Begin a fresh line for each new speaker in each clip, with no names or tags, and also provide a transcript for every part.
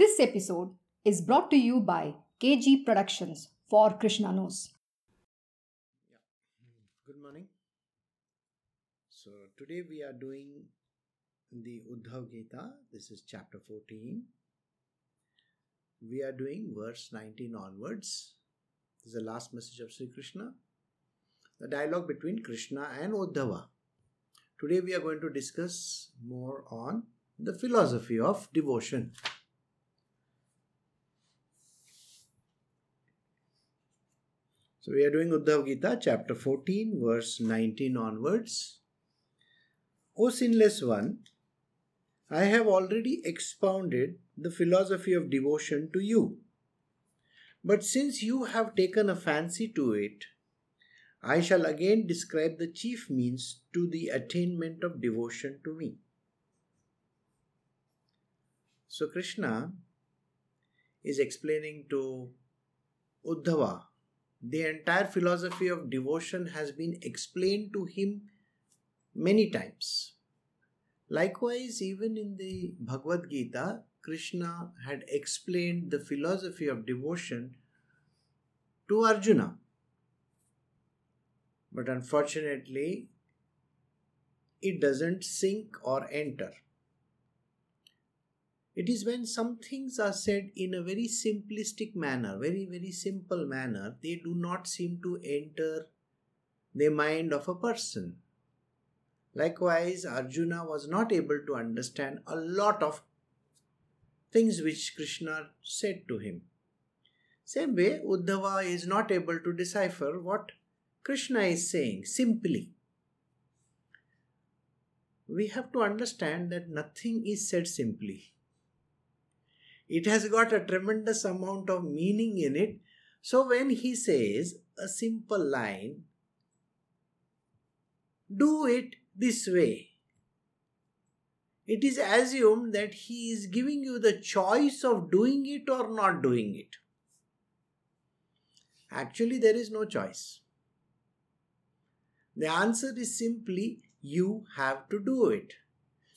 This episode is brought to you by KG Productions for Krishna Knows.
Good morning. So today we are doing the Uddhav Gita. This is chapter 14. We are doing verse 19 onwards. This is the last message of Sri Krishna. The dialogue between Krishna and Uddhava. Today we are going to discuss more on the philosophy of devotion. So we are doing Uddhav Gita, chapter 14, verse 19 onwards. O sinless one, I have already expounded the philosophy of devotion to you. But since you have taken a fancy to it, I shall again describe the chief means to the attainment of devotion to me. So, Krishna is explaining to Uddhava the entire philosophy of devotion has been explained to him many times. Likewise, even in the Bhagavad Gita, Krishna had explained the philosophy of devotion to Arjuna. But unfortunately, it doesn't sink or enter. It is when some things are said in a very simplistic manner, very, very simple manner, they do not seem to enter the mind of a person. Likewise, Arjuna was not able to understand a lot of things which Krishna said to him. Same way, Uddhava is not able to decipher what Krishna is saying simply. We have to understand that nothing is said simply. It has got a tremendous amount of meaning in it. So when he says a simple line, do it this way, it is assumed that he is giving you the choice of doing it or not doing it. Actually, there is no choice. The answer is simply you have to do it.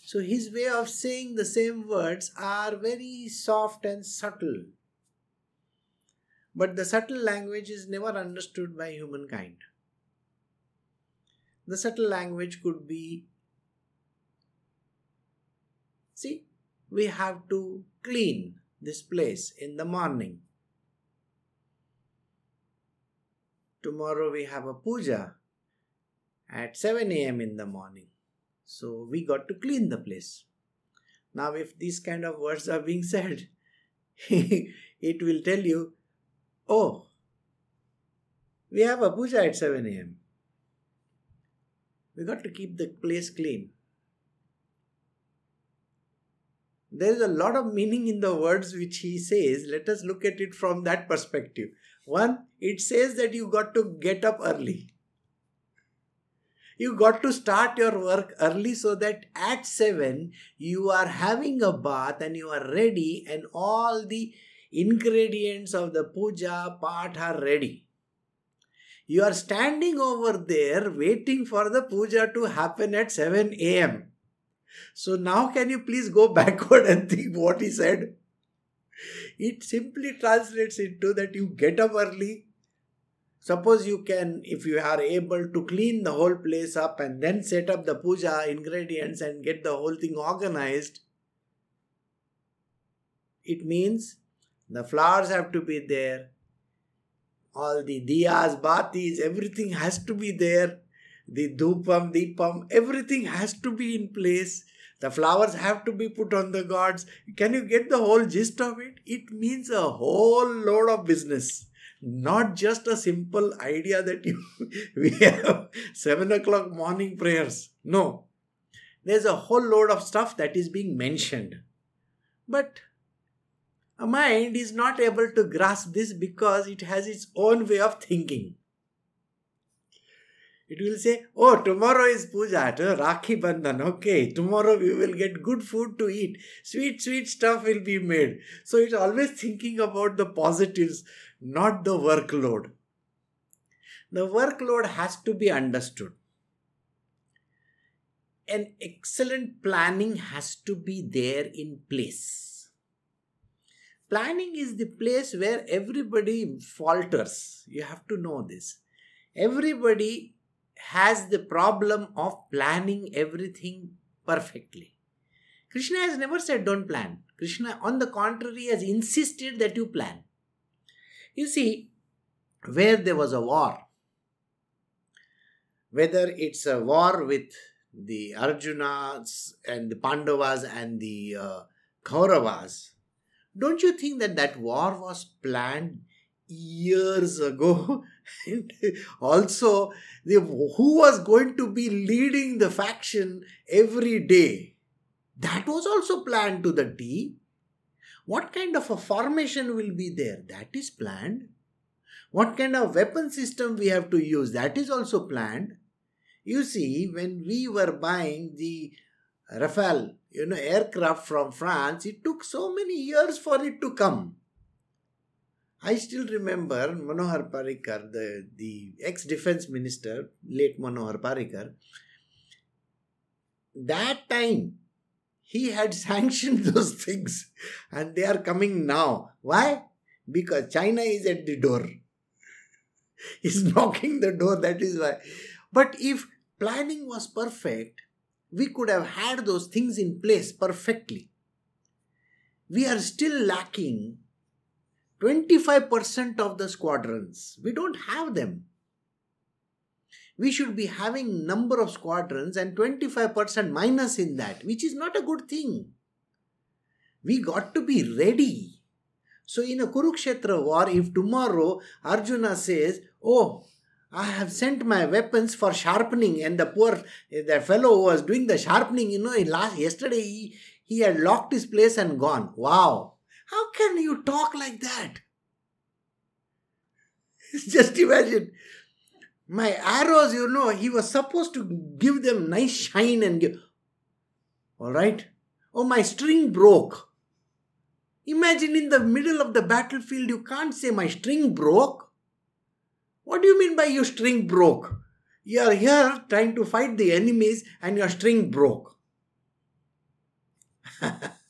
So his way of saying the same words are very soft and subtle. But the subtle language is never understood by humankind. The subtle language could be see, we have to clean this place in the morning. Tomorrow we have a puja at 7 a.m. in the morning. So we got to clean the place. Now, if these kind of words are being said, it will tell you, oh, we have a puja at 7 a.m. We got to keep the place clean. There is a lot of meaning in the words which he says. Let us look at it from that perspective. One, it says that you got to get up early. You got to start your work early so that at 7 you are having a bath and you are ready, and all the ingredients of the puja part are ready. You are standing over there waiting for the puja to happen at 7 am. So now, can you please go backward and think what he said? It simply translates into that you get up early, Suppose you can, if you are able to clean the whole place up and then set up the puja ingredients and get the whole thing organized, it means the flowers have to be there, all the diyas, batis, everything has to be there. The dhupam, deepam, everything has to be in place. The flowers have to be put on the gods. Can you get the whole gist of it? It means a whole load of business not just a simple idea that you we have seven o'clock morning prayers. No, there's a whole load of stuff that is being mentioned, but a mind is not able to grasp this because it has its own way of thinking. It will say, Oh, tomorrow is puja, Rakhi Bandhan. Okay, tomorrow we will get good food to eat. Sweet, sweet stuff will be made. So it's always thinking about the positives not the workload. The workload has to be understood. An excellent planning has to be there in place. planning is the place where everybody falters. You have to know this. Everybody has the problem of planning everything perfectly. Krishna has never said don't plan. Krishna, on the contrary, has insisted that you plan. You see, where there was a war, whether it's a war with the Arjunas and the Pandavas and the uh, Kauravas, don't you think that that war was planned years ago? also, the, who was going to be leading the faction every day? That was also planned to the T. What kind of a formation will be there? That is planned. What kind of weapon system we have to use? That is also planned. You see, when we were buying the Rafale, you know, aircraft from France, it took so many years for it to come. I still remember Manohar Parrikar, the, the ex defense minister, late Manohar Parrikar. That time, he had sanctioned those things and they are coming now. Why? Because China is at the door. He's knocking the door, that is why. But if planning was perfect, we could have had those things in place perfectly. We are still lacking 25% of the squadrons. We don't have them. We should be having number of squadrons and 25% minus in that, which is not a good thing. We got to be ready. So in a Kurukshetra war, if tomorrow Arjuna says, Oh, I have sent my weapons for sharpening, and the poor the fellow who was doing the sharpening, you know, last yesterday he, he had locked his place and gone. Wow. How can you talk like that? Just imagine. My arrows, you know, he was supposed to give them nice shine and give. Alright? Oh, my string broke. Imagine in the middle of the battlefield, you can't say my string broke. What do you mean by your string broke? You are here trying to fight the enemies and your string broke.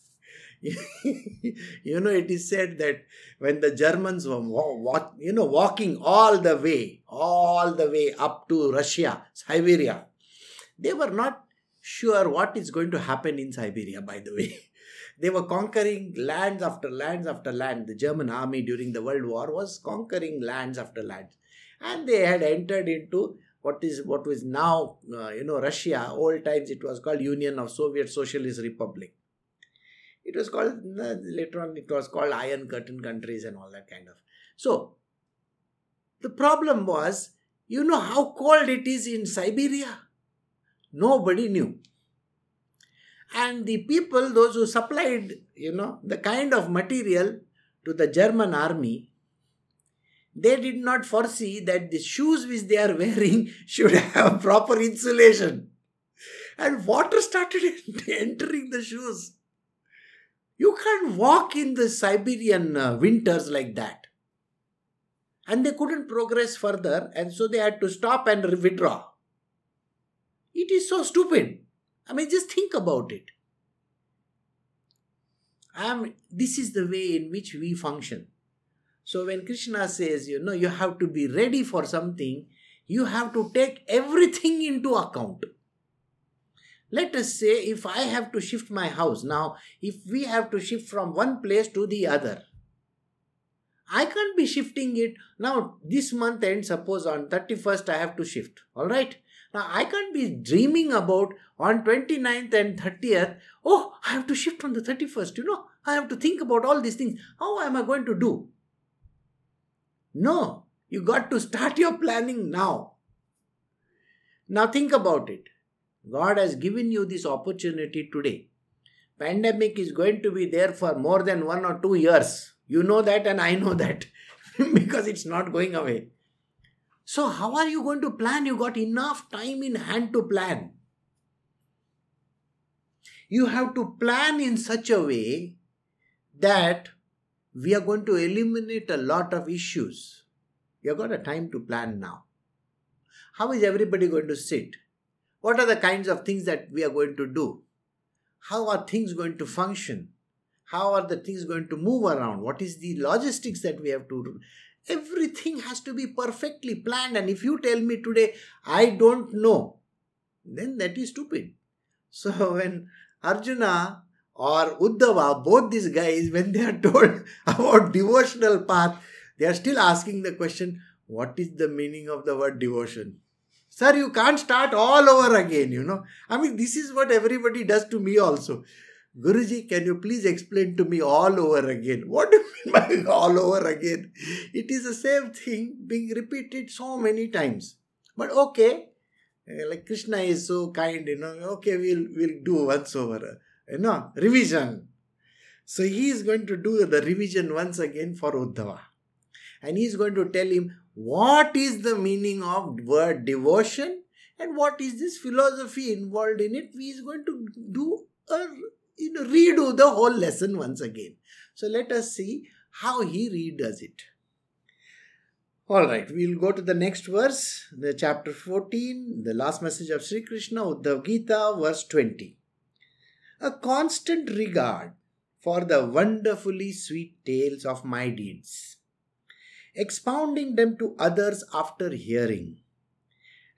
you know, it is said that when the Germans were, you know, walking all the way, all the way up to Russia, Siberia, they were not sure what is going to happen in Siberia, by the way. They were conquering lands after lands after land. The German army during the World War was conquering lands after lands and they had entered into what is what was now uh, you know Russia. Old times it was called Union of Soviet Socialist Republic. It was called later on it was called Iron Curtain countries and all that kind of. So the problem was, you know how cold it is in Siberia. Nobody knew. And the people, those who supplied, you know, the kind of material to the German army, they did not foresee that the shoes which they are wearing should have proper insulation. And water started entering the shoes. You can't walk in the Siberian uh, winters like that. And they couldn't progress further, and so they had to stop and withdraw. It is so stupid. I mean, just think about it. I am, this is the way in which we function. So when Krishna says, you know, you have to be ready for something, you have to take everything into account. Let us say if I have to shift my house, now if we have to shift from one place to the other, I can't be shifting it. Now this month end, suppose on 31st I have to shift. Alright? Now I can't be dreaming about on 29th and 30th, oh, I have to shift on the 31st, you know. I have to think about all these things. How am I going to do? No, you got to start your planning now. Now think about it. God has given you this opportunity today. Pandemic is going to be there for more than one or two years. You know that, and I know that because it's not going away. So, how are you going to plan? You got enough time in hand to plan. You have to plan in such a way that we are going to eliminate a lot of issues. You have got a time to plan now. How is everybody going to sit? What are the kinds of things that we are going to do? How are things going to function? How are the things going to move around? What is the logistics that we have to do? Everything has to be perfectly planned. And if you tell me today, I don't know, then that is stupid. So when Arjuna or Uddhava, both these guys, when they are told about devotional path, they are still asking the question, what is the meaning of the word devotion? Sir, you can't start all over again, you know. I mean, this is what everybody does to me also. Guruji, can you please explain to me all over again? What do you mean by all over again? It is the same thing being repeated so many times. But okay, eh, like Krishna is so kind, you know. Okay, we'll we'll do once over, you know, revision. So he is going to do the revision once again for Uddhava, and he is going to tell him what is the meaning of word devotion and what is this philosophy involved in it. we is going to do a you know, redo the whole lesson once again. So let us see how he redoes it. All right, we'll go to the next verse, the chapter 14, the last message of Sri Krishna, Uddhav Gita, verse 20. A constant regard for the wonderfully sweet tales of my deeds, expounding them to others after hearing,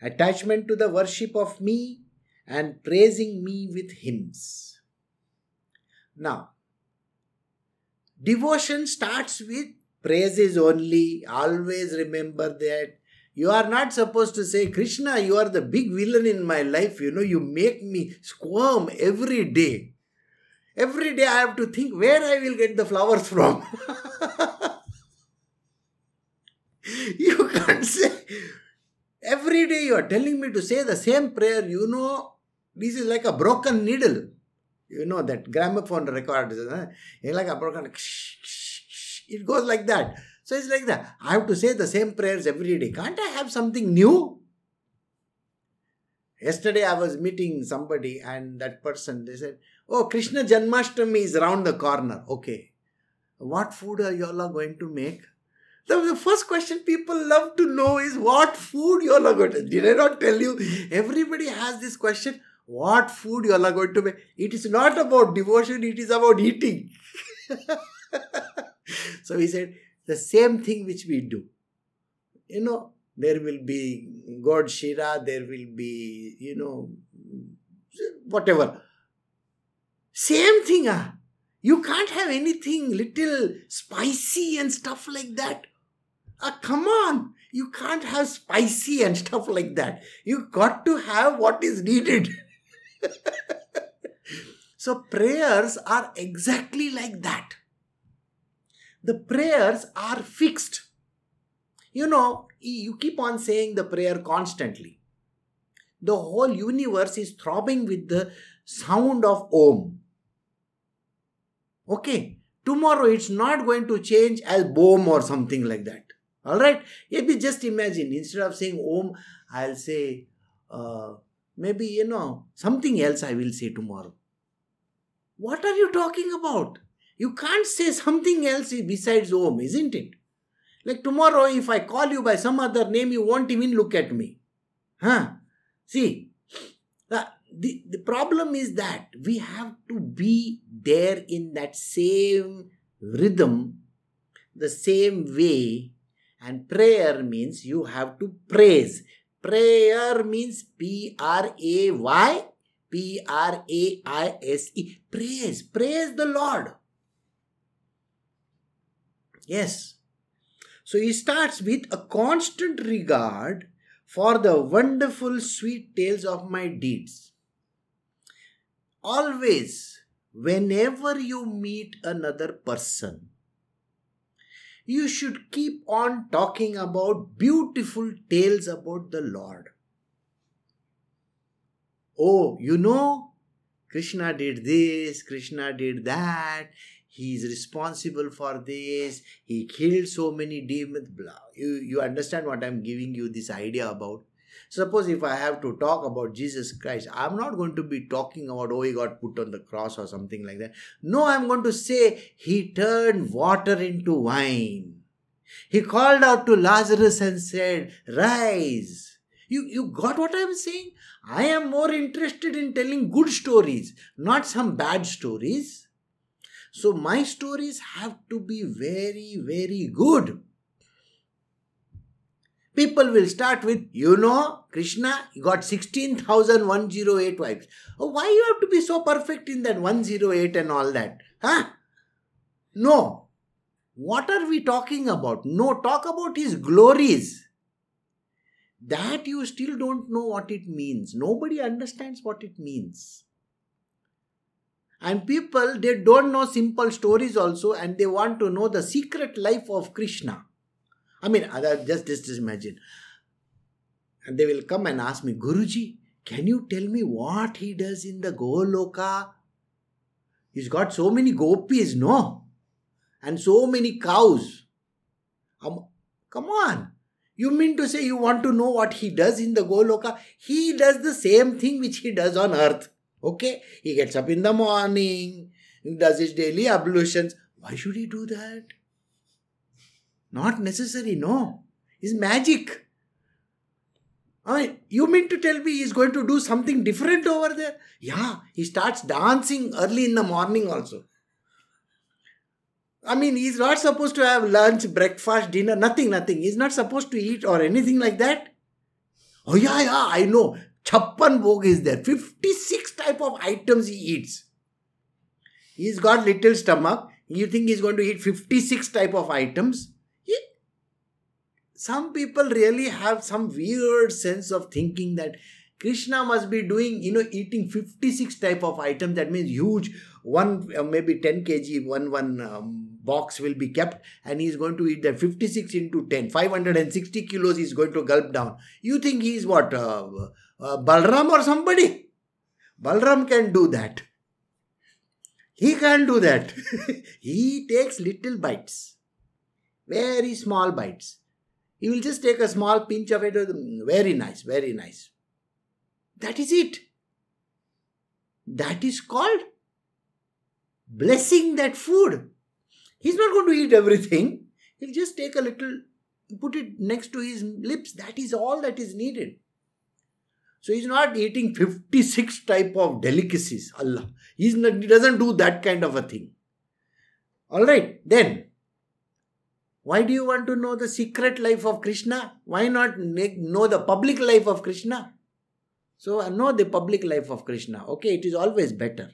attachment to the worship of me, and praising me with hymns now, devotion starts with praises only. Always remember that. You are not supposed to say, Krishna, you are the big villain in my life. You know, you make me squirm every day. Every day I have to think where I will get the flowers from. you can't say. Every day you are telling me to say the same prayer. You know, this is like a broken needle. You know that gramophone record uh, like a broken. It goes like that. So it's like that. I have to say the same prayers every day. Can't I have something new? Yesterday I was meeting somebody and that person they said, "Oh, Krishna Janmashtami is around the corner." Okay, what food are you all going to make? The, the first question people love to know is what food you all are going to. Did I not tell you? Everybody has this question what food you all are going to make. It is not about devotion, it is about eating. so he said, the same thing which we do. You know, there will be God Shira, there will be, you know, whatever. Same thing, ah. You can't have anything little spicy and stuff like that. Ah, come on. You can't have spicy and stuff like that. You got to have what is needed. so prayers are exactly like that. The prayers are fixed. You know, you keep on saying the prayer constantly. The whole universe is throbbing with the sound of Om. Okay, tomorrow it's not going to change as Boom or something like that. All right, maybe just imagine instead of saying Om, I'll say uh, Maybe, you know, something else I will say tomorrow. What are you talking about? You can't say something else besides Om, isn't it? Like tomorrow, if I call you by some other name, you won't even look at me. Huh? See, the, the, the problem is that we have to be there in that same rhythm, the same way, and prayer means you have to praise. Prayer means P R A Y P R A I S E. Praise. Praise the Lord. Yes. So he starts with a constant regard for the wonderful sweet tales of my deeds. Always, whenever you meet another person, you should keep on talking about beautiful tales about the Lord. Oh, you know, Krishna did this, Krishna did that, he is responsible for this, he killed so many demons, blah. You, you understand what I'm giving you this idea about? Suppose if I have to talk about Jesus Christ, I'm not going to be talking about, oh, he got put on the cross or something like that. No, I'm going to say, he turned water into wine. He called out to Lazarus and said, Rise. You, you got what I'm saying? I am more interested in telling good stories, not some bad stories. So my stories have to be very, very good. People will start with, you know, Krishna got 16,108 wives. Oh, why you have to be so perfect in that 108 and all that? Huh? No. What are we talking about? No, talk about his glories. That you still don't know what it means. Nobody understands what it means. And people, they don't know simple stories also and they want to know the secret life of Krishna. I mean, just, just, just imagine. And they will come and ask me, Guruji, can you tell me what he does in the Goloka? He's got so many gopis, no? And so many cows. Um, come on. You mean to say you want to know what he does in the Goloka? He does the same thing which he does on earth. Okay? He gets up in the morning, does his daily ablutions. Why should he do that? Not necessary, no. It's magic. I you mean to tell me he's going to do something different over there? Yeah, he starts dancing early in the morning also. I mean, he's not supposed to have lunch, breakfast, dinner, nothing, nothing. He's not supposed to eat or anything like that. Oh, yeah, yeah, I know. Chappan Bhog is there. 56 type of items he eats. He's got little stomach. You think he's going to eat 56 type of items? Some people really have some weird sense of thinking that krishna must be doing you know eating 56 type of items that means huge. One uh, maybe 10 kg one one um, box will be kept and he's going to eat that 56 into 10 560 kilos he's going to gulp down. You think he's what uh, uh, balram or somebody? Balram can do that. He can't do that. He takes little bites. Very small bites he will just take a small pinch of it. Hmm, very nice, very nice. That is it. That is called blessing that food. He's not going to eat everything. He'll just take a little, put it next to his lips. That is all that is needed. So he's not eating 56 type of delicacies. Allah. He's not, he doesn't do that kind of a thing. Alright, then why do you want to know the secret life of Krishna? Why not know the public life of Krishna? So, uh, know the public life of Krishna. Okay, it is always better.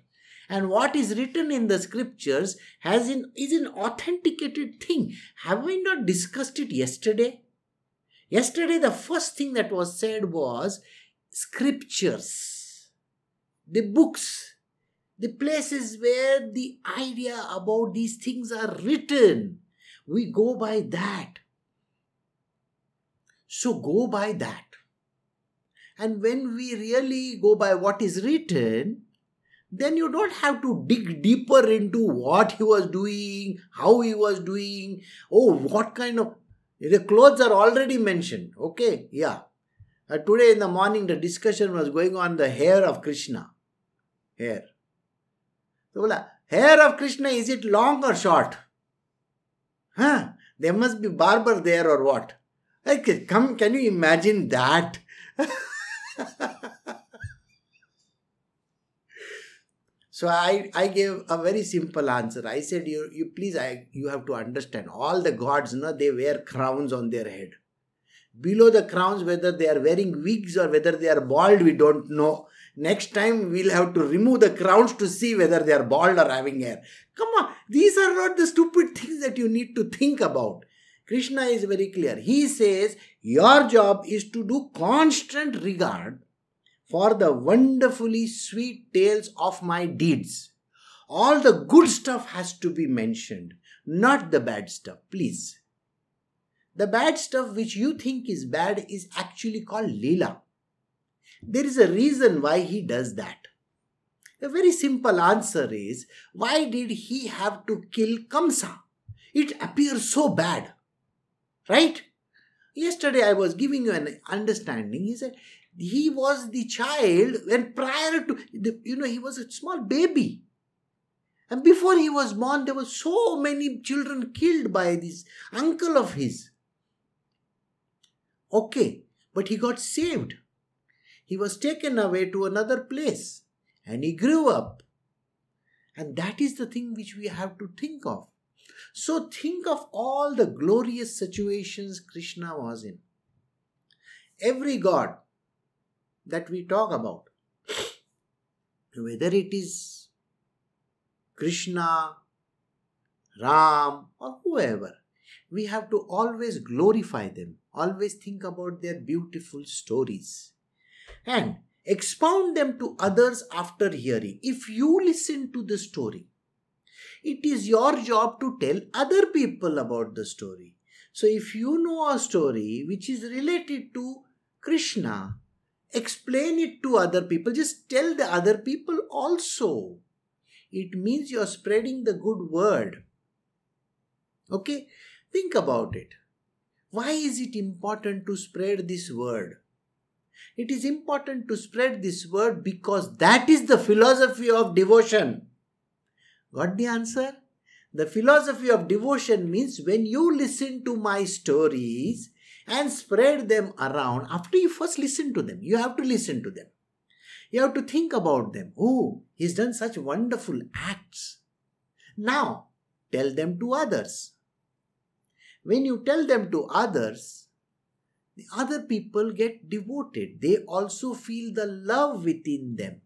And what is written in the scriptures has in, is an authenticated thing. Have we not discussed it yesterday? Yesterday, the first thing that was said was scriptures, the books, the places where the idea about these things are written we go by that. So go by that. And when we really go by what is written, then you don't have to dig deeper into what he was doing, how he was doing, oh, what kind of. The clothes are already mentioned. Okay, yeah. Uh, today in the morning, the discussion was going on the hair of Krishna. Hair. So, hair of Krishna, is it long or short? Huh? There must be barber there or what? Like, come, can you imagine that? so I, I gave a very simple answer. I said, you, you please, I, you have to understand. All the gods, know, they wear crowns on their head. Below the crowns, whether they are wearing wigs or whether they are bald, we don't know. Next time we'll have to remove the crowns to see whether they are bald or having hair. Come on, these are not the stupid things that you need to think about. Krishna is very clear. He says, Your job is to do constant regard for the wonderfully sweet tales of my deeds. All the good stuff has to be mentioned, not the bad stuff, please. The bad stuff which you think is bad is actually called Leela. There is a reason why he does that. A very simple answer is why did he have to kill Kamsa? It appears so bad. Right? Yesterday I was giving you an understanding. He said he was the child when prior to, the, you know, he was a small baby. And before he was born, there were so many children killed by this uncle of his. Okay, but he got saved he was taken away to another place and he grew up. And that is the thing which we have to think of. So think of all the glorious situations Krishna was in. Every god that we talk about, whether it is Krishna, Ram, or whoever, we have to always glorify them, always think about their beautiful stories, and expound them to others after hearing. If you listen to the story, it is your job to tell other people about the story. So, if you know a story which is related to Krishna, explain it to other people. Just tell the other people also. It means you're spreading the good word. Okay? Think about it. Why is it important to spread this word? It is important to spread this word because that is the philosophy of devotion. Got the answer? The philosophy of devotion means when you listen to my stories and spread them around, after you first listen to them, you have to listen to them. You have to think about them. Oh, he's done such wonderful acts. Now, tell them to others. When you tell them to others, the other people get devoted. They also feel the love within them.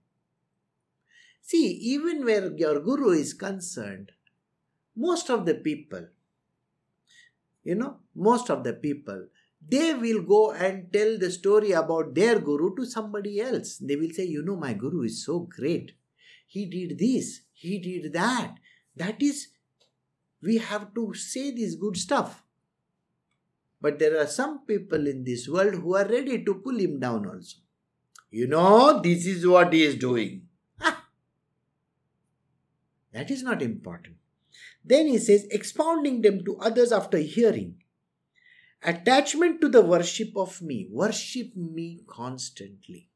See, even where your guru is concerned, most of the people, you know, most of the people, they will go and tell the story about their guru to somebody else. They will say, you know, my guru is so great. He did this, he did that. That is, we have to say this good stuff. But there are some people in this world who are ready to pull him down also. You know, this is what he is doing. That is not important. Then he says, expounding them to others after hearing. Attachment to the worship of me. Worship me constantly.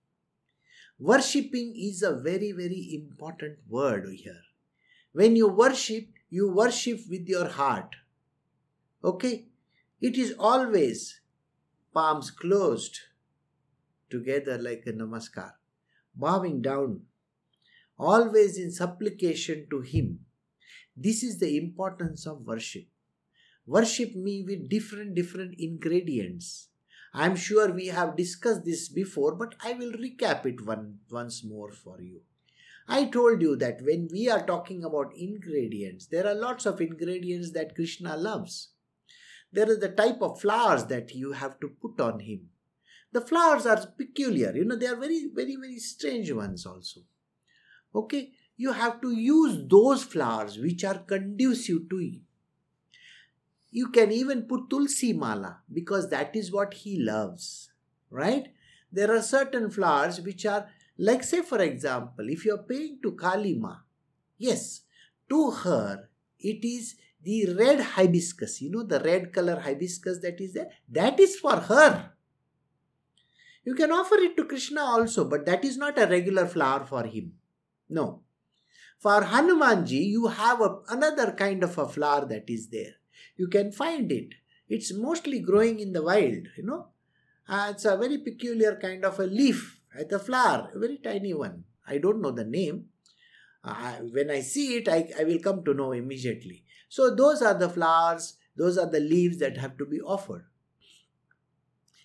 Worshipping is a very, very important word here. When you worship, you worship with your heart. Okay? It is always palms closed together like a namaskar, bowing down always in supplication to Him. This is the importance of worship. Worship me with different, different ingredients. I am sure we have discussed this before, but I will recap it one, once more for you. I told you that when we are talking about ingredients, there are lots of ingredients that Krishna loves. There is the type of flowers that you have to put on him. The flowers are peculiar, you know, they are very, very, very strange ones also. Okay? You have to use those flowers which are conducive to you you can even put tulsi mala because that is what he loves right? There are certain flowers which are like say for example if you are paying to kalima yes to her it is the red hibiscus you know the red color hibiscus that is there that is for her you can offer it to krishna also but that is not a regular flower for him no. For Hanumanji, you have a, another kind of a flower that is there. You can find it. It's mostly growing in the wild, you know. Uh, it's a very peculiar kind of a leaf, at a flower, a very tiny one. I don't know the name. Uh, when I see it, I, I will come to know immediately. So, those are the flowers, those are the leaves that have to be offered.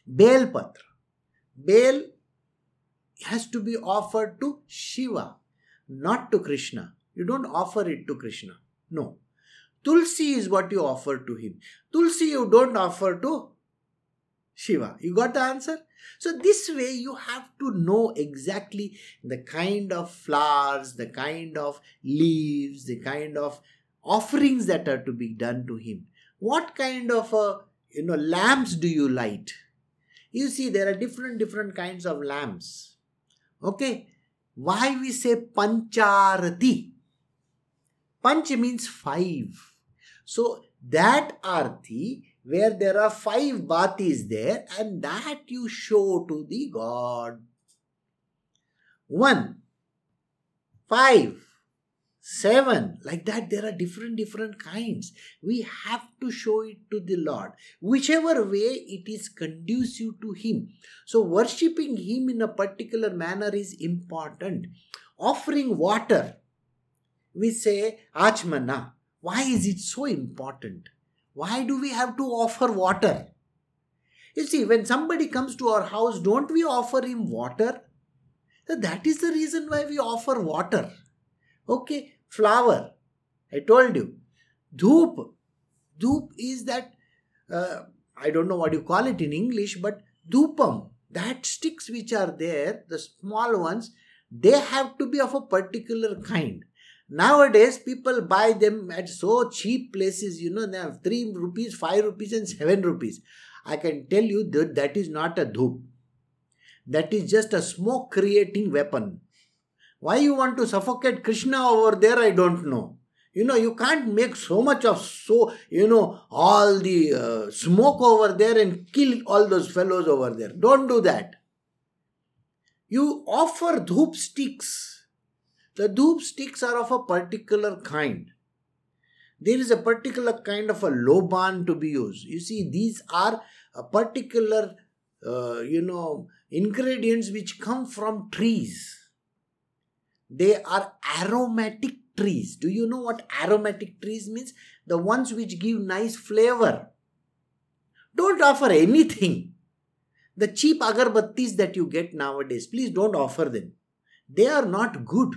Bel Patra. Bel has to be offered to Shiva not to Krishna. You don't offer it to Krishna. No. Tulsi is what you offer to him. Tulsi you don't offer to Shiva. You got the answer? So, this way you have to know exactly the kind of flowers, the kind of leaves, the kind of offerings that are to be done to him. What kind of a you know lamps do you light? You see, there are different different kinds of lamps. Okay, why we say Pancharati? Panch means five. So that arti where there are five batis there and that you show to the God. One, five, seven like that there are different different kinds we have to show it to the lord whichever way it is conducive to him so worshipping him in a particular manner is important offering water we say Achmana. Why is it so important? Why do we have to offer water? You see, when somebody comes to our house, don't we offer him water? So that is the reason why we offer water. Okay, flower. I told you. Dhoop. Dhoop is that, uh, I don't know what you call it in English, but dhoopam. That sticks which are there, the small ones, they have to be of a particular kind. Nowadays, people buy them at so cheap places, you know, they have 3 rupees, 5 rupees, and 7 rupees. I can tell you that that is not a dhoop. That is just a smoke creating weapon. Why you want to suffocate Krishna over there, I don't know. You know, you can't make so much of so, you know, all the uh, smoke over there and kill all those fellows over there. Don't do that. You offer dhoop sticks. The dhoop sticks are of a particular kind. There is a particular kind of a loban to be used. You see, these are a particular, uh, you know, ingredients which come from trees. They are aromatic trees. Do you know what aromatic trees means? The ones which give nice flavor. Don't offer anything. The cheap agarbattis that you get nowadays, please don't offer them. They are not good.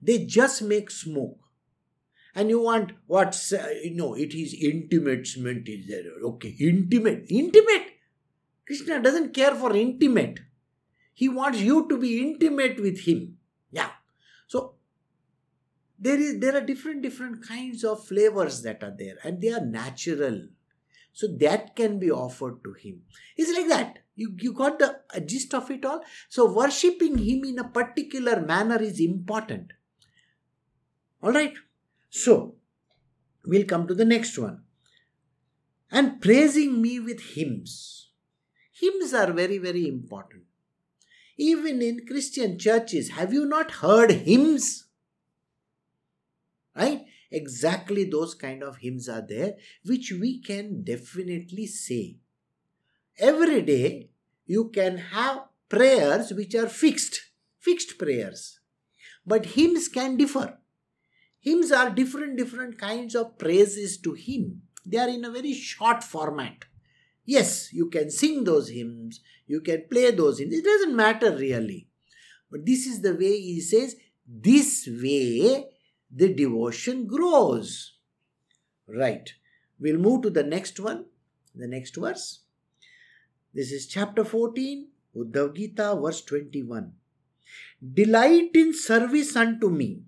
They just make smoke. And you want what, uh, you know, it is intimate cement is there. Okay, intimate. Intimate. Krishna doesn't care for intimate. He wants you to be intimate with him. Yeah. So there is there are different different kinds of flavors that are there and they are natural. So that can be offered to him. It's like that. You, you got the gist of it all? So worshipping him in a particular manner is important. All right? So we'll come to the next one. And praising me with hymns. Hymns are very very important even in christian churches have you not heard hymns? Right? Exactly those kind of hymns are there which we can definitely say. Every day you can have prayers which are fixed fixed prayers. But hymns can differ. Hymns are different different kinds of praises to him. They are in a very short format. Yes you can sing those hymns you can play those hymns it doesn't matter really but this is the way he says this way the devotion grows. Right. We'll move to the next one, the next verse. This is chapter 14, Uddhav Gita, verse 21. Delight in service unto me,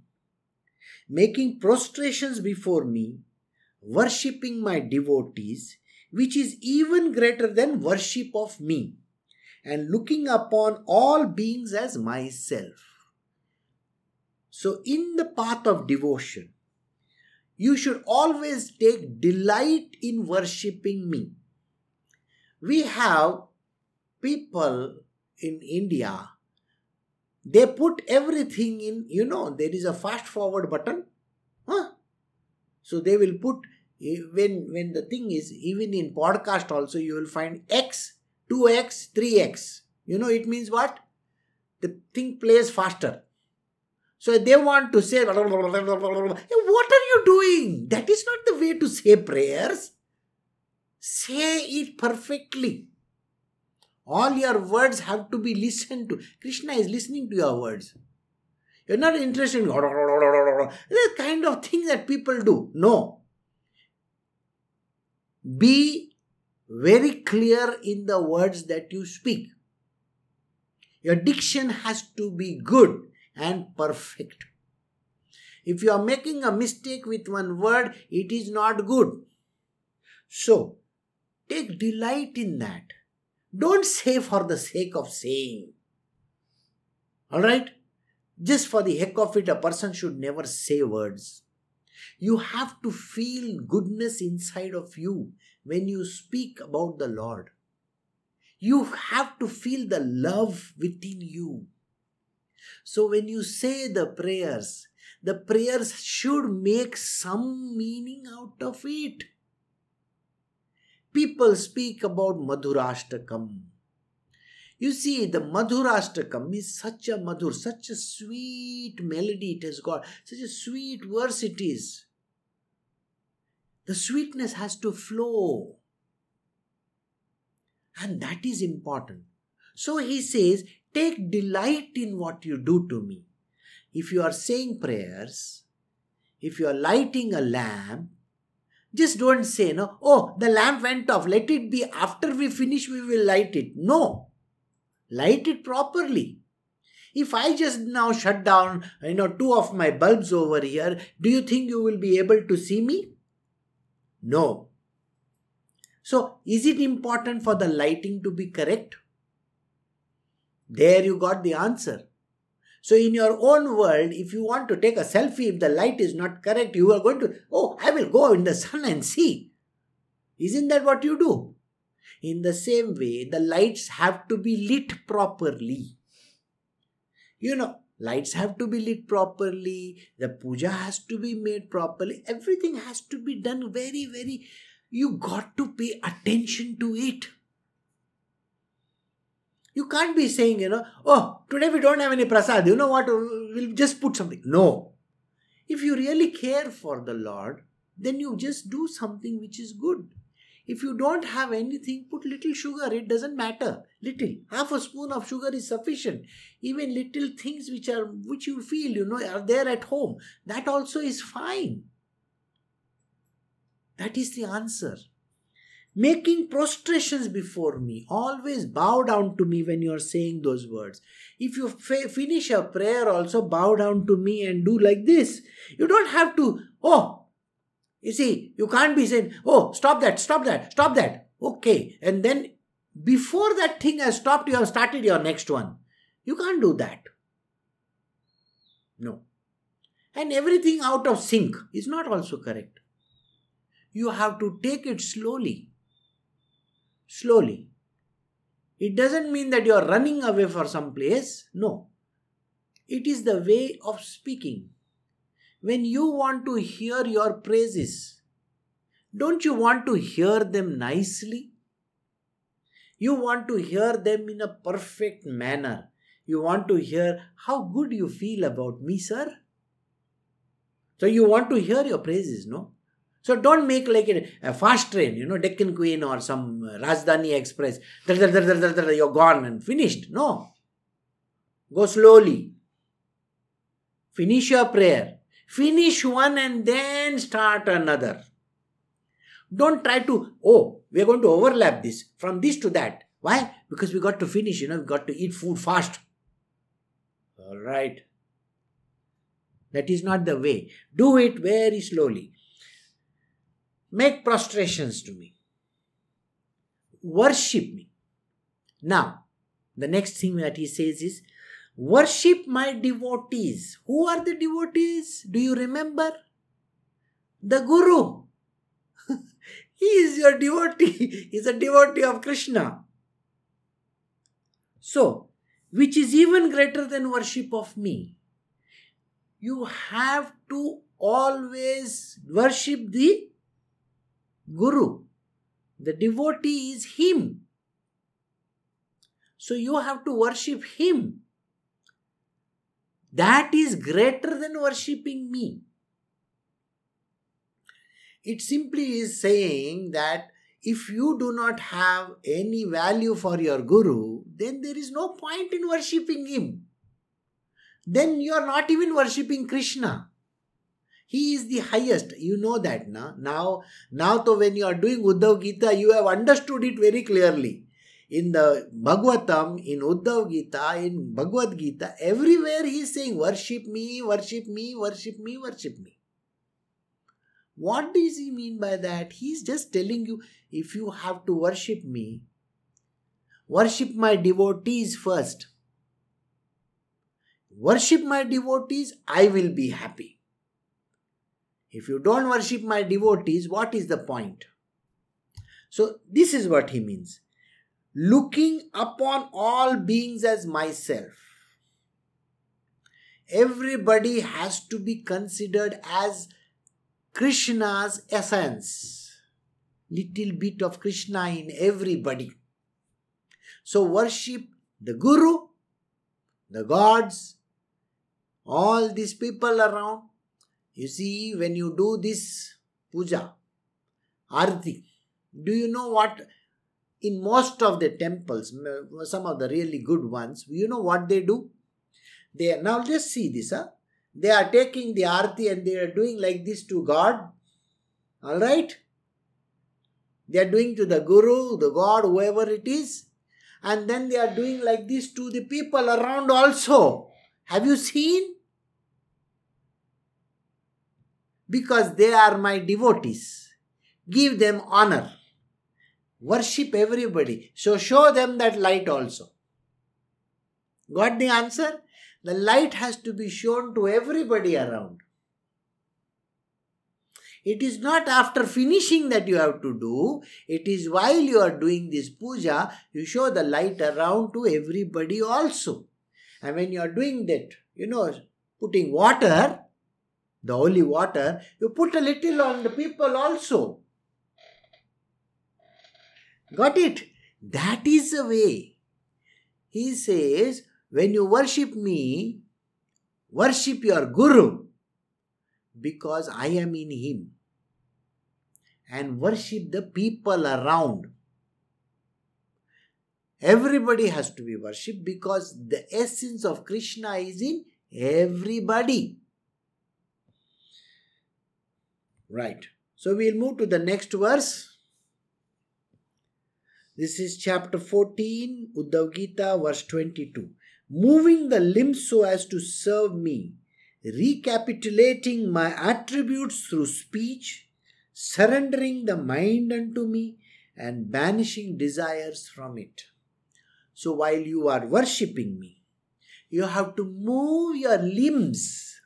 making prostrations before me, worshipping my devotees, which is even greater than worship of me, and looking upon all beings as myself. So, in the path of devotion, you should always take delight in worshipping me. We have people in India, they put everything in, you know, there is a fast forward button. Huh? So they will put eh, when when the thing is even in podcast also you will find x 2x 3x you know it means what the thing plays faster so they want to say, what are you doing? That is not the way to say prayers. Say it perfectly. All your words have to be listened to. Krishna is listening to your words. You're not interested in the kind of thing that people do. No. Be very clear in the words that you speak. Your diction has to be good and perfect. If you are making a mistake with one word, it is not good. So, take delight in that. Don't say for the sake of saying. Alright? Just for the heck of it, a person should never say words. You have to feel goodness inside of you when you speak about the Lord. You have to feel the love within you. So when you say the prayers, the prayers should make some meaning out of it. People speak about Madhurashtakam. You see, the Madhurashtakam is such a madhur, such a sweet melody it has got, such a sweet verse it is. The sweetness has to flow. And that is important. So he says, Take delight in what you do to me. If you are saying prayers, if you are lighting a lamp, just don't say, no, oh, the lamp went off. Let it be after we finish, we will light it. No. Light it properly. If I just now shut down, you know, two of my bulbs over here, do you think you will be able to see me? No. So, is it important for the lighting to be correct? There you got the answer. So, in your own world, if you want to take a selfie, if the light is not correct, you are going to, oh, I will go in the sun and see. Isn't that what you do? In the same way, the lights have to be lit properly. You know, lights have to be lit properly, the puja has to be made properly, everything has to be done very, very. You got to pay attention to it. You can't be saying, you know, oh, today we don't have any prasad. You know what? We'll just put something. No. If you really care for the Lord, then you just do something which is good. If you don't have anything, put little sugar. It doesn't matter. Little. Half a spoon of sugar is sufficient. Even little things which are which you feel, you know, are there at home. That also is fine. That is the answer. Making prostrations before me. Always bow down to me when you are saying those words. If you fa- finish a prayer, also bow down to me and do like this. You don't have to, oh, you see, you can't be saying, oh, stop that, stop that, stop that. Okay. And then before that thing has stopped, you have started your next one. You can't do that. No. And everything out of sync is not also correct. You have to take it slowly. Slowly. It doesn't mean that you are running away for some place. No. It is the way of speaking when you want to hear your praises, don't you want to hear them nicely? You want to hear them in a perfect manner. You want to hear how good you feel about me, sir. So you want to hear your praises, no? So don't make like a, fast train, you know, Deccan Queen or some uh, Rajdhani Express. You're gone and finished. No. Go slowly. Finish your prayer. Finish one and then start another. Don't try to, oh, we're going to overlap this from this to that. Why? Because we got to finish, you know, we got to eat food fast. All right. That is not the way. Do it very slowly. Make prostrations to me. Worship me. Now, the next thing that he says is Worship my devotees. Who are the devotees? Do you remember? The Guru. he is your devotee. He is a devotee of Krishna. So, which is even greater than worship of me. You have to always worship the Guru. The devotee is him. So you have to worship him. That is greater than worshipping me. It simply is saying that if you do not have any value for your guru, then there is no point in worshipping him. Then you are not even worshipping Krishna. He is the highest. You know that now. Now, now, to when you are doing Uddhav Gita, you have understood it very clearly in the Bhagavatam, in Uddhav Gita, in Bhagavad Gita, everywhere he is saying, Worship me, worship me, worship me, worship me. What does he mean by that? He is just telling you if you have to worship me, worship my devotees first. Worship my devotees, I will be happy. If you don't worship my devotees, what is the point? So, this is what he means looking upon all beings as myself. Everybody has to be considered as Krishna's essence. Little bit of Krishna in everybody. So, worship the Guru, the gods, all these people around. You see, when you do this puja, arti, do you know what? In most of the temples, some of the really good ones, you know what they do? They now just see this, huh? They are taking the arti and they are doing like this to God. All right? They are doing to the Guru, the God, whoever it is. And then they are doing like this to the people around also. Have you seen? Because they are my devotees. Give them honor. Worship everybody. So show them that light also. Got the answer? The light has to be shown to everybody around. It is not after finishing that you have to do, it is while you are doing this puja, you show the light around to everybody also. And when you are doing that, you know, putting water, the holy water, you put a little on the people also. Got it? That is the way. He says, when you worship me, worship your Guru because I am in him. And worship the people around. Everybody has to be worshipped because the essence of Krishna is in everybody. Right. So we'll move to the next verse. This is chapter 14, Uddhav Gita, verse 22 moving the limbs so as to serve me, recapitulating my attributes through speech, surrendering the mind unto me, and banishing desires from it. So while you are worshipping me, you have to move your limbs.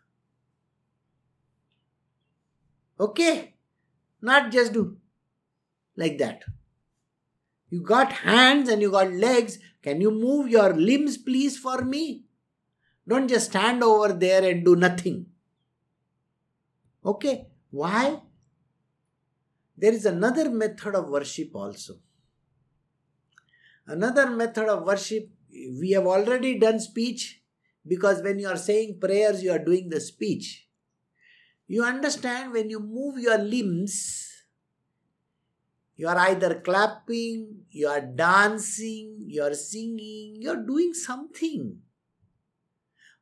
Okay? Not just do like that. You got hands and you got legs. Can you move your limbs, please, for me? Don't just stand over there and do nothing. Okay? Why? There is another method of worship also. Another method of worship, we have already done speech because when you are saying prayers, you are doing the speech. You understand when you move your limbs, you are either clapping, you are dancing, you are singing, you are doing something.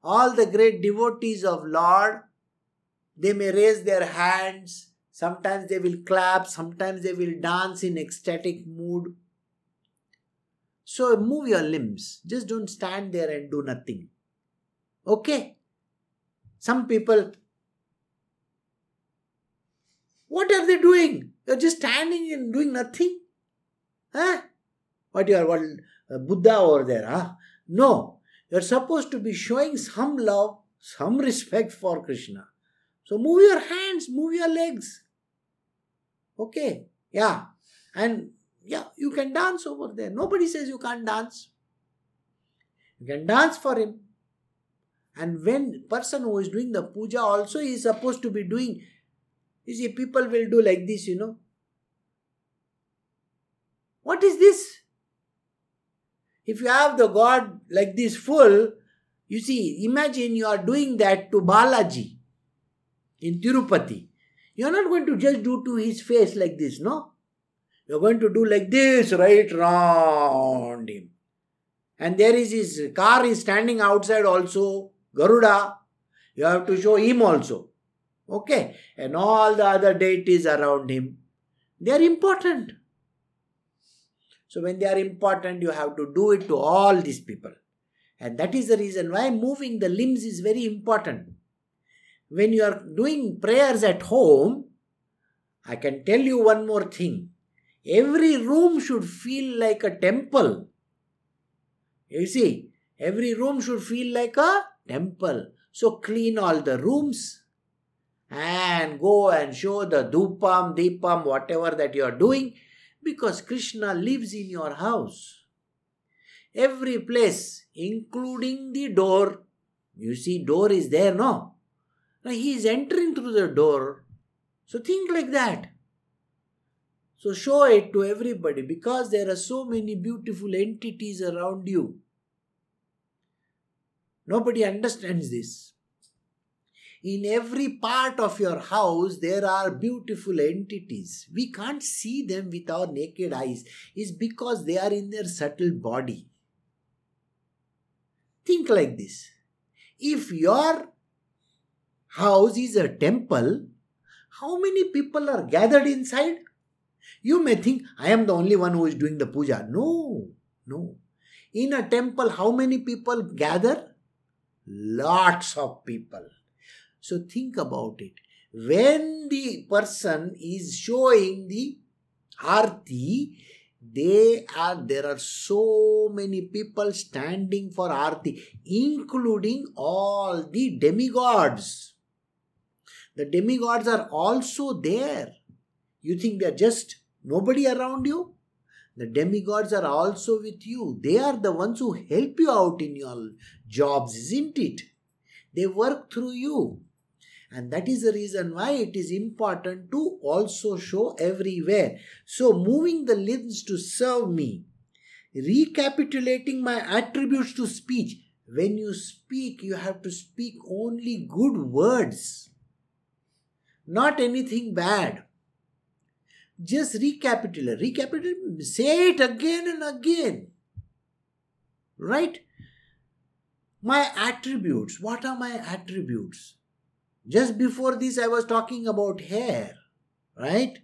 All the great devotees of Lord, they may raise their hands, sometimes they will clap, sometimes they will dance in ecstatic mood. So move your limbs. Just don't stand there and do nothing. Okay? Some people, what are they doing? You're just standing and doing nothing. Huh? What you are, what, uh, Buddha over there, huh? No. You're supposed to be showing some love, some respect for Krishna. So move your hands, move your legs. Okay? Yeah. And yeah, you can dance over there. Nobody says you can't dance. You can dance for him. And when person who is doing the puja also is supposed to be doing you see, people will do like this, you know. What is this? If you have the God like this full, you see, imagine you are doing that to Balaji in Tirupati. You are not going to just do to his face like this, no? You are going to do like this right round him. And there is his car is standing outside also, Garuda. You have to show him also. Okay? And all the other deities around him, they are important. So, when they are important, you have to do it to all these people. And that is the reason why moving the limbs is very important. When you are doing prayers at home, I can tell you one more thing. Every room should feel like a temple. You see, every room should feel like a temple. So clean all the rooms, and go and show the dupam, deepam, whatever that you are doing, because Krishna lives in your house. Every place, including the door. You see, door is there, no? Now he is entering through the door. So think like that. So show it to everybody because there are so many beautiful entities around you. Nobody understands this. In every part of your house, there are beautiful entities. We can't see them with our naked eyes. It's because they are in their subtle body. Think like this if your house is a temple, how many people are gathered inside? You may think, I am the only one who is doing the puja. No, no. In a temple, how many people gather? Lots of people. So think about it. When the person is showing the arti, they are there are so many people standing for arti, including all the demigods. The demigods are also there. You think they're just nobody around you? The demigods are also with you. They are the ones who help you out in your jobs, isn't it? They work through you. And that is the reason why it is important to also show everywhere. So, moving the limbs to serve me, recapitulating my attributes to speech. When you speak, you have to speak only good words, not anything bad. Just recapitulate, recapitulate, say it again and again. Right? My attributes. What are my attributes? Just before this, I was talking about hair, right?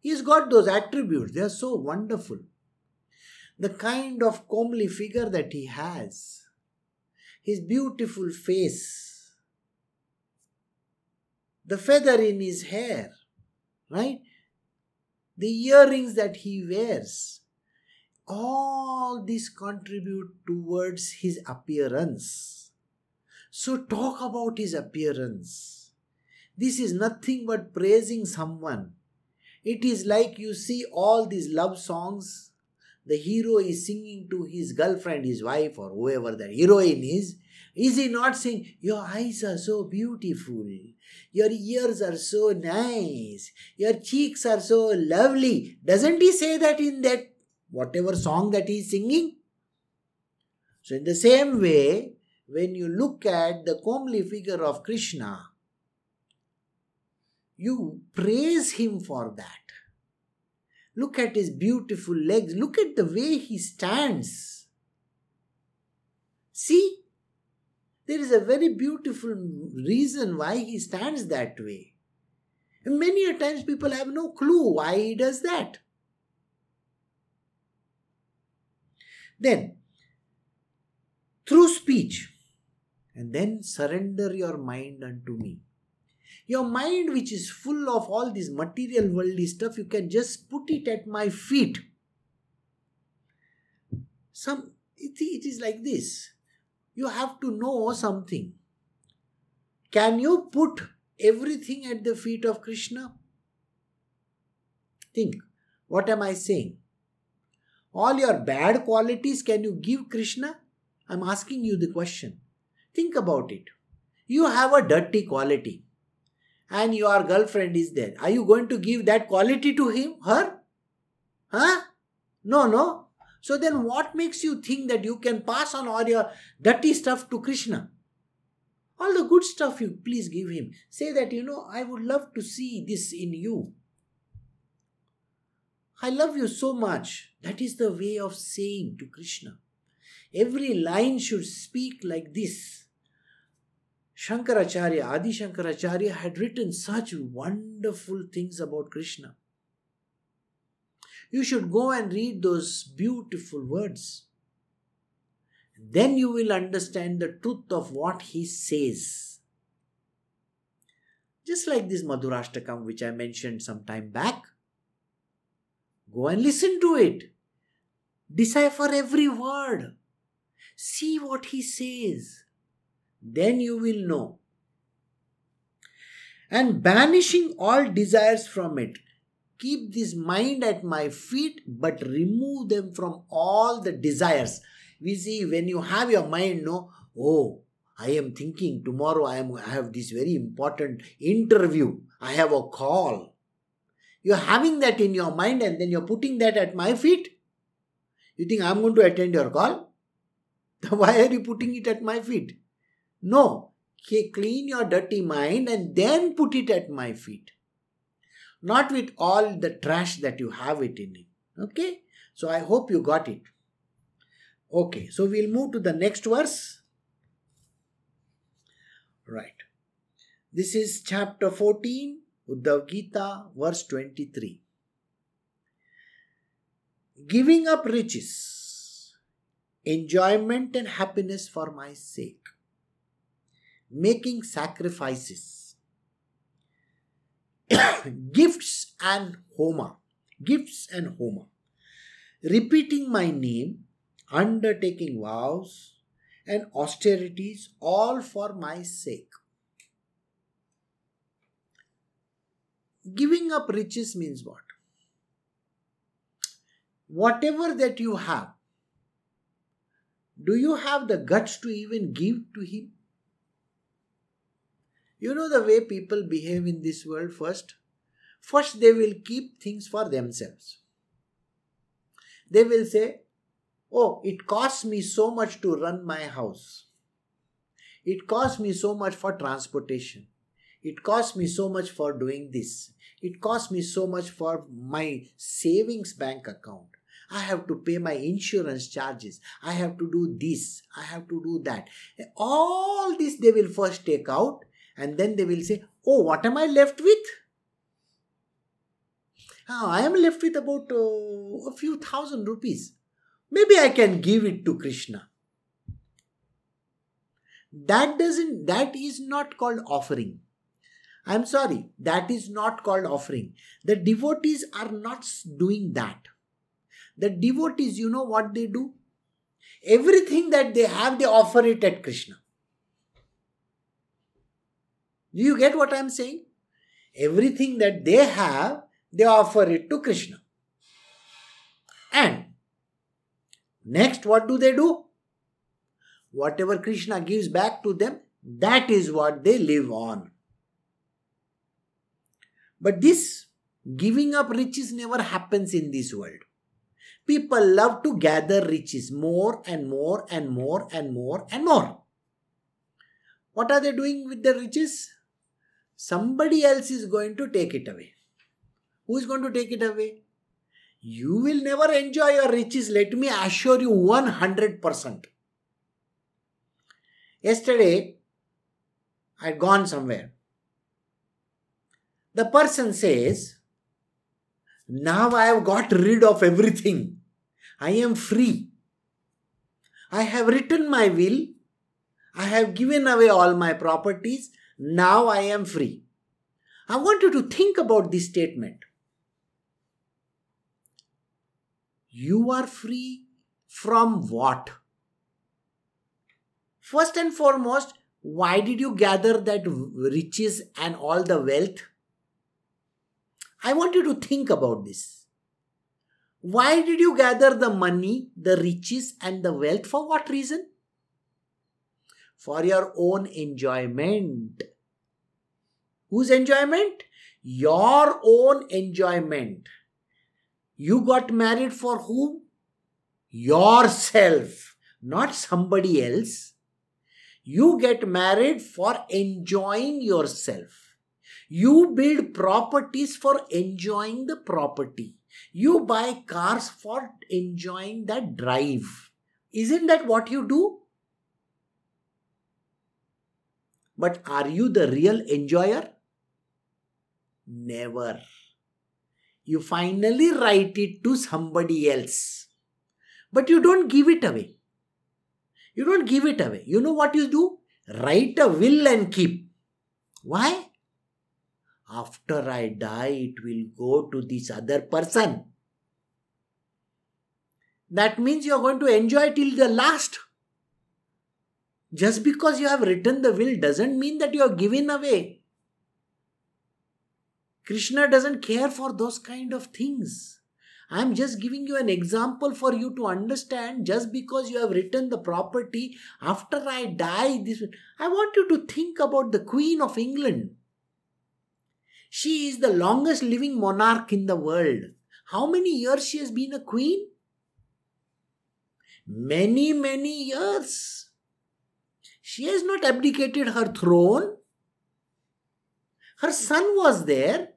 He's got those attributes, they are so wonderful. The kind of comely figure that he has, his beautiful face, the feather in his hair, right? The earrings that he wears, all these contribute towards his appearance. So, talk about his appearance this is nothing but praising someone. It is like you see all these love songs. The hero is singing to his girlfriend, his wife, or whoever the heroine is. Is he not saying, Your eyes are so beautiful, your ears are so nice, your cheeks are so lovely? Doesn't he say that in that whatever song that he is singing? So, in the same way, when you look at the comely figure of Krishna, you praise him for that. Look at his beautiful legs. Look at the way he stands. See, there is a very beautiful reason why he stands that way. And many a times people have no clue why he does that. Then, through speech, and then surrender your mind unto me. Your mind, which is full of all this material worldly stuff, you can just put it at my feet. Some it, it is like this. You have to know something. Can you put everything at the feet of Krishna? Think, what am I saying? All your bad qualities, can you give Krishna? I'm asking you the question. Think about it. You have a dirty quality and your girlfriend is there. Are you going to give that quality to him, her? Huh? No, no. So then what makes you think that you can pass on all your dirty stuff to Krishna? All the good stuff you please give him. Say that, you know, I would love to see this in you. I love you so much. That is the way of saying to Krishna. Every line should speak like this. Shankaracharya, Adi Shankaracharya had written such wonderful things about Krishna. You should go and read those beautiful words. Then you will understand the truth of what he says. Just like this Madhurashtakam, which I mentioned some time back. Go and listen to it. Decipher every word. See what he says then you will know. And banishing all desires from it. Keep this mind at my feet, but remove them from all the desires. We see when you have your mind, no, oh, I am thinking tomorrow I am I have this very important interview. I have a call. You're having that in your mind and then you're putting that at my feet. You think I'm going to attend your call? Why are you putting it at my feet? No, clean your dirty mind and then put it at my feet. Not with all the trash that you have it in it. Okay? So I hope you got it. Okay, so we'll move to the next verse. Right. This is chapter 14, Uddhav Gita, verse 23. Giving up riches, enjoyment and happiness for my sake, making sacrifices, gifts and homa, gifts and homa, repeating my name, undertaking vows and austerities, all for my sake. Giving up riches means what? Whatever that you have, do you have the guts to even give to Him? You know the way people behave in this world first? First, they will keep things for themselves. They will say, Oh, it costs me so much to run my house. It costs me so much for transportation. It costs me so much for doing this. It costs me so much for my savings bank account. I have to pay my insurance charges. I have to do this. I have to do that. All this they will first take out and then they will say, Oh, what am I left with? Oh, I am left with about uh, a few thousand rupees. Maybe I can give it to Krishna. That doesn't, that is not called offering. I'm sorry, that is not called offering. The devotees are not doing that. The devotees, you know what they do? Everything that they have, they offer it at Krishna. You get what I'm saying? Everything that they have, they offer it to Krishna. And next, what do they do? Whatever Krishna gives back to them, that is what they live on. But this giving up riches never happens in this world. People love to gather riches more and more and more and more and more. What are they doing with the riches? Somebody else is going to take it away. Who is going to take it away? You will never enjoy your riches, let me assure you 100%. Yesterday, I had gone somewhere the person says, Now I have got rid of everything. I am free. I have written my will. I have given away all my properties. Now I am free. I want you to think about this statement. You are free from what? First and foremost, why did you gather that riches and all the wealth? I want you to think about this. Why did you gather the money, the riches, and the wealth? For what reason? For your own enjoyment. Whose enjoyment? Your own enjoyment. You got married for whom? Yourself, not somebody else. You get married for enjoying yourself. You build properties for enjoying the property. You buy cars for enjoying that drive. Isn't that what you do? But are you the real enjoyer? Never. You finally write it to somebody else. But you don't give it away. You don't give it away. You know what you do? Write a will and keep. Why? after I die, it will go to this other person. That means you are going to enjoy till the last. Just because you have written the will doesn't mean that you are given away. Krishna doesn't care for those kind of things. I am just giving you an example for you to understand just because you have written the property after I die this I want you to think about the Queen of England she is the longest living monarch in the world. How many years she has been a queen? Many, many years. She has not abdicated her throne. Her son was there.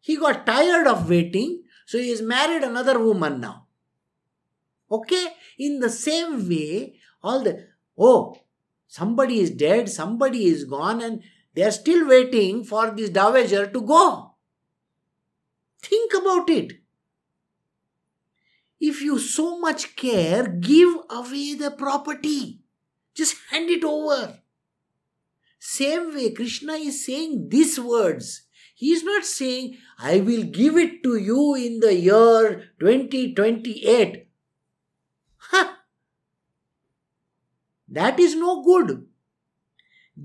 He got tired of waiting, so he has married another woman now. Okay? In the same way, all the, oh, somebody is dead, somebody is gone, and they are still waiting for this dowager to go. Think about it. If you so much care, give away the property. Just hand it over. Same way, Krishna is saying these words. He is not saying, I will give it to you in the year 2028. Huh. That is no good.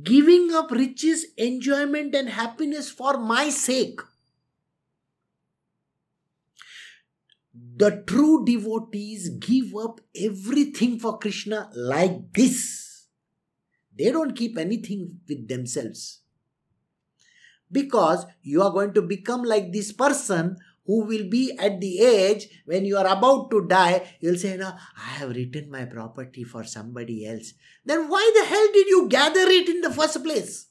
Giving up riches, enjoyment, and happiness for my sake. The true devotees give up everything for Krishna like this. They don't keep anything with themselves. Because you are going to become like this person who will be at the age when you are about to die, you'll say, No, I have written my property for somebody else. Then why the hell did you gather it in the first place?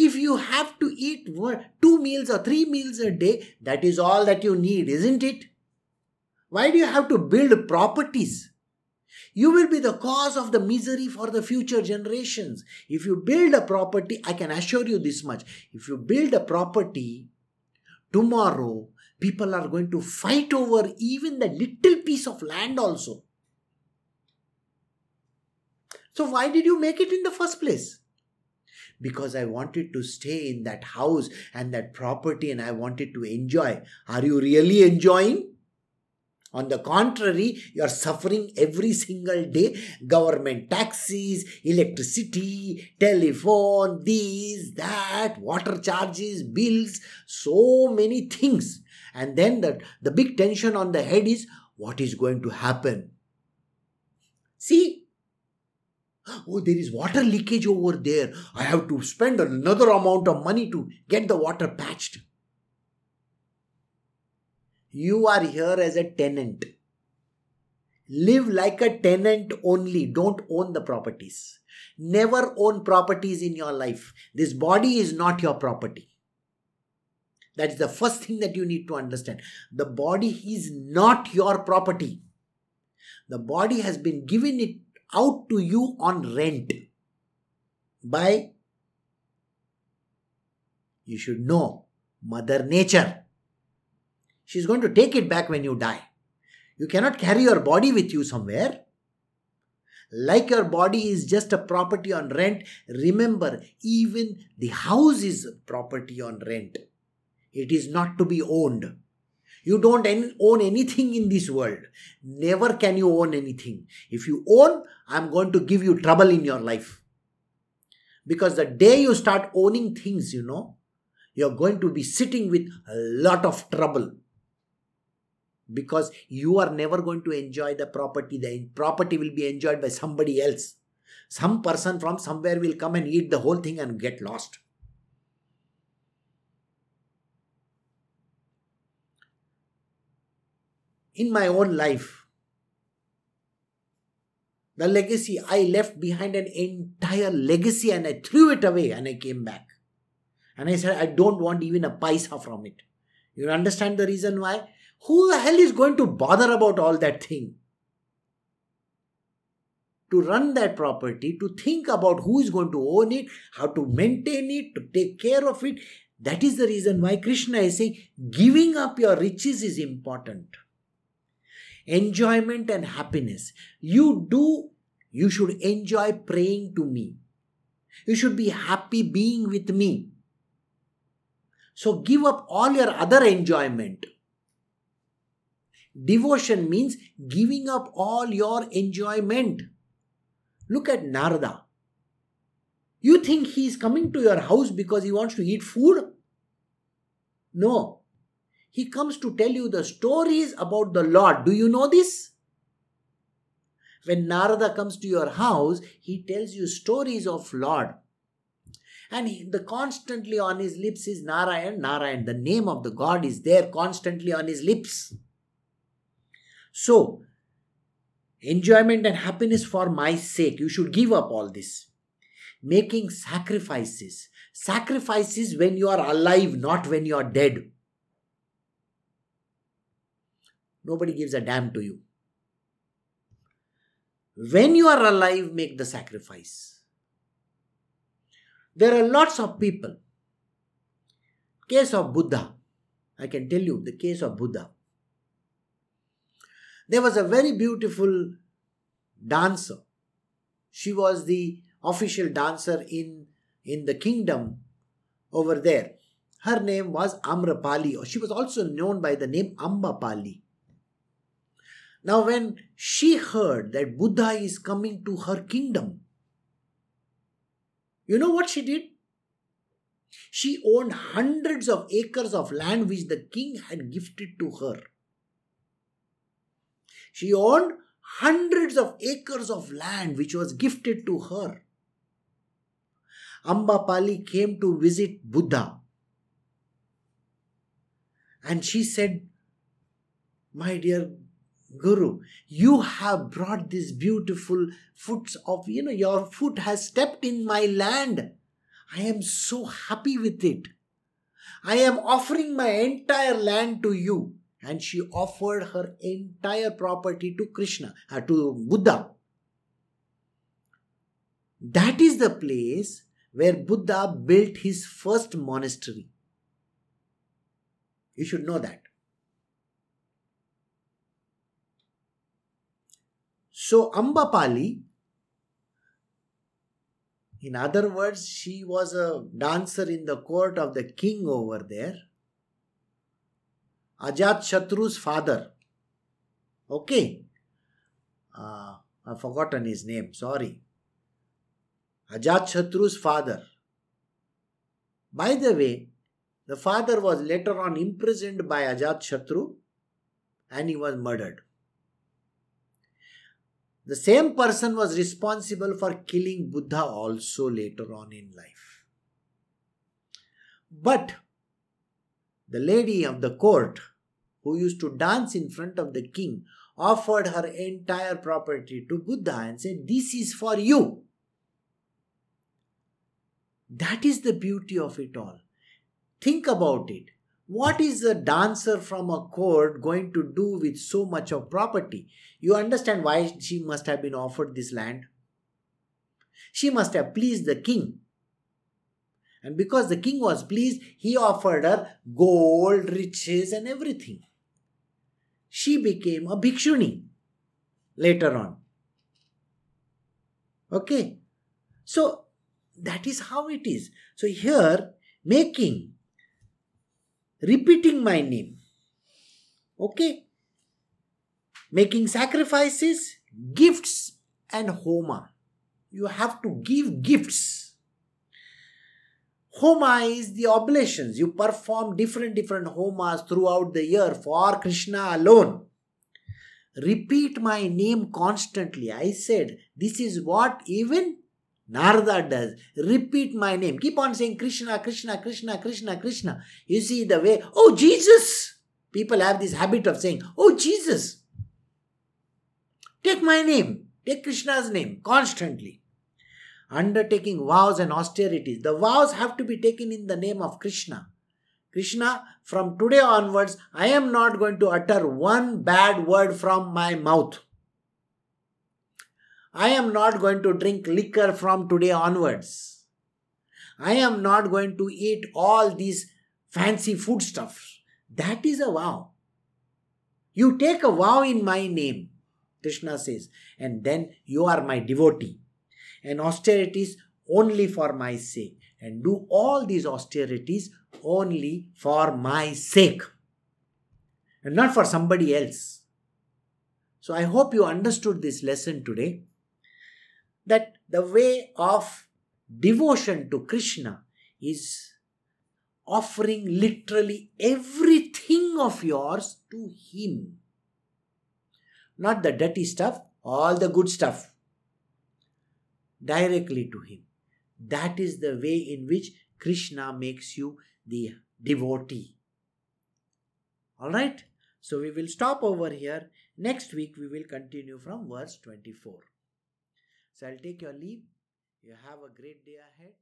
If you have to eat two meals or three meals a day, that is all that you need, isn't it? Why do you have to build properties? You will be the cause of the misery for the future generations. If you build a property, I can assure you this much. If you build a property, tomorrow people are going to fight over even the little piece of land also. So, why did you make it in the first place? Because I wanted to stay in that house and that property and I wanted to enjoy. Are you really enjoying? On the contrary, you are suffering every single day. Government taxes, electricity, telephone, these, that, water charges, bills, so many things. And then the, the big tension on the head is what is going to happen? See, Oh, there is water leakage over there. I have to spend another amount of money to get the water patched. You are here as a tenant. Live like a tenant only. Don't own the properties. Never own properties in your life. This body is not your property. That's the first thing that you need to understand. The body is not your property. The body has been given it out to you on rent by you should know mother nature. She's going to take it back when you die. You cannot carry your body with you somewhere. Like your body is just a property on rent remember even the house is property on rent. It is not to be owned you don't own anything in this world. Never can you own anything. If you own, I'm going to give you trouble in your life. Because the day you start owning things, you know, you're going to be sitting with a lot of trouble. Because you are never going to enjoy the property. The property will be enjoyed by somebody else. Some person from somewhere will come and eat the whole thing and get lost. In my own life. The legacy, I left behind an entire legacy and I threw it away and I came back. And I said, I don't want even a paisa from it. You understand the reason why? Who the hell is going to bother about all that thing? To run that property, to think about who is going to own it, how to maintain it, to take care of it. That is the reason why Krishna is saying giving up your riches is important enjoyment and happiness. You do, you should enjoy praying to me. You should be happy being with me. So give up all your other enjoyment. Devotion means giving up all your enjoyment. Look at Narada. You think he is coming to your house because he wants to eat food? No. He comes to tell you the stories about the Lord. Do you know this? When Narada comes to your house, he tells you stories of Lord. And he, the constantly on his lips is Narayan, Narayan. The name of the God is there constantly on his lips. So, enjoyment and happiness for my sake. You should give up all this. Making sacrifices. Sacrifices when you are alive, not when you are dead. Nobody gives a damn to you. When you are alive, make the sacrifice. There are lots of people. Case of Buddha. I can tell you the case of Buddha. There was a very beautiful dancer. She was the official dancer in, in the kingdom over there. Her name was Amrapali, or she was also known by the name Ambapali. Now, when she heard that Buddha is coming to her kingdom, you know what she did? She owned hundreds of acres of land which the king had gifted to her. She owned hundreds of acres of land which was gifted to her. Ambapali came to visit Buddha. And she said, My dear Guru, you have brought this beautiful foot of, you know, your foot has stepped in my land. I am so happy with it. I am offering my entire land to you. And she offered her entire property to Krishna, uh, to Buddha. That is the place where Buddha built his first monastery. You should know that. So Ambapali, in other words, she was a dancer in the court of the king over there. Ajat Shatru's father. Okay. Uh, I've forgotten his name, sorry. Ajat Shatru's father. By the way, the father was later on imprisoned by Ajat Shatru and he was murdered. The same person was responsible for killing Buddha also later on in life. But the lady of the court, who used to dance in front of the king, offered her entire property to Buddha and said, This is for you. That is the beauty of it all. Think about it. What is a dancer from a court going to do with so much of property? You understand why she must have been offered this land? She must have pleased the king. And because the king was pleased, he offered her gold, riches, and everything. She became a bhikshuni later on. Okay? So, that is how it is. So, here, making repeating my name. Okay? Making sacrifices, gifts, and homa. You have to give gifts. Homa is the oblations. You perform different different homas throughout the year for Krishna alone. Repeat my name constantly. I said this is what even Narada does. Repeat my name. Keep on saying Krishna, Krishna, Krishna, Krishna, Krishna. You see the way, oh Jesus! People have this habit of saying, oh Jesus. Take my name. Take Krishna's name constantly. Undertaking vows and austerities. The vows have to be taken in the name of Krishna. Krishna, from today onwards, I am not going to utter one bad word from my mouth. I am not going to drink liquor from today onwards. I am not going to eat all these fancy foodstuffs. That is a vow. You take a vow in my name, Krishna says, and then you are my devotee. And austerities only for my sake. And do all these austerities only for my sake. And not for somebody else. So I hope you understood this lesson today that the way of devotion to Krishna is offering literally everything of yours to Him. Not the dirty stuff, all the good stuff. Directly to Him. That is the way in which Krishna makes you the devotee. Alright? So we will stop over here. Next week we will continue from verse 24. So I'll take your leave. You have a great day ahead.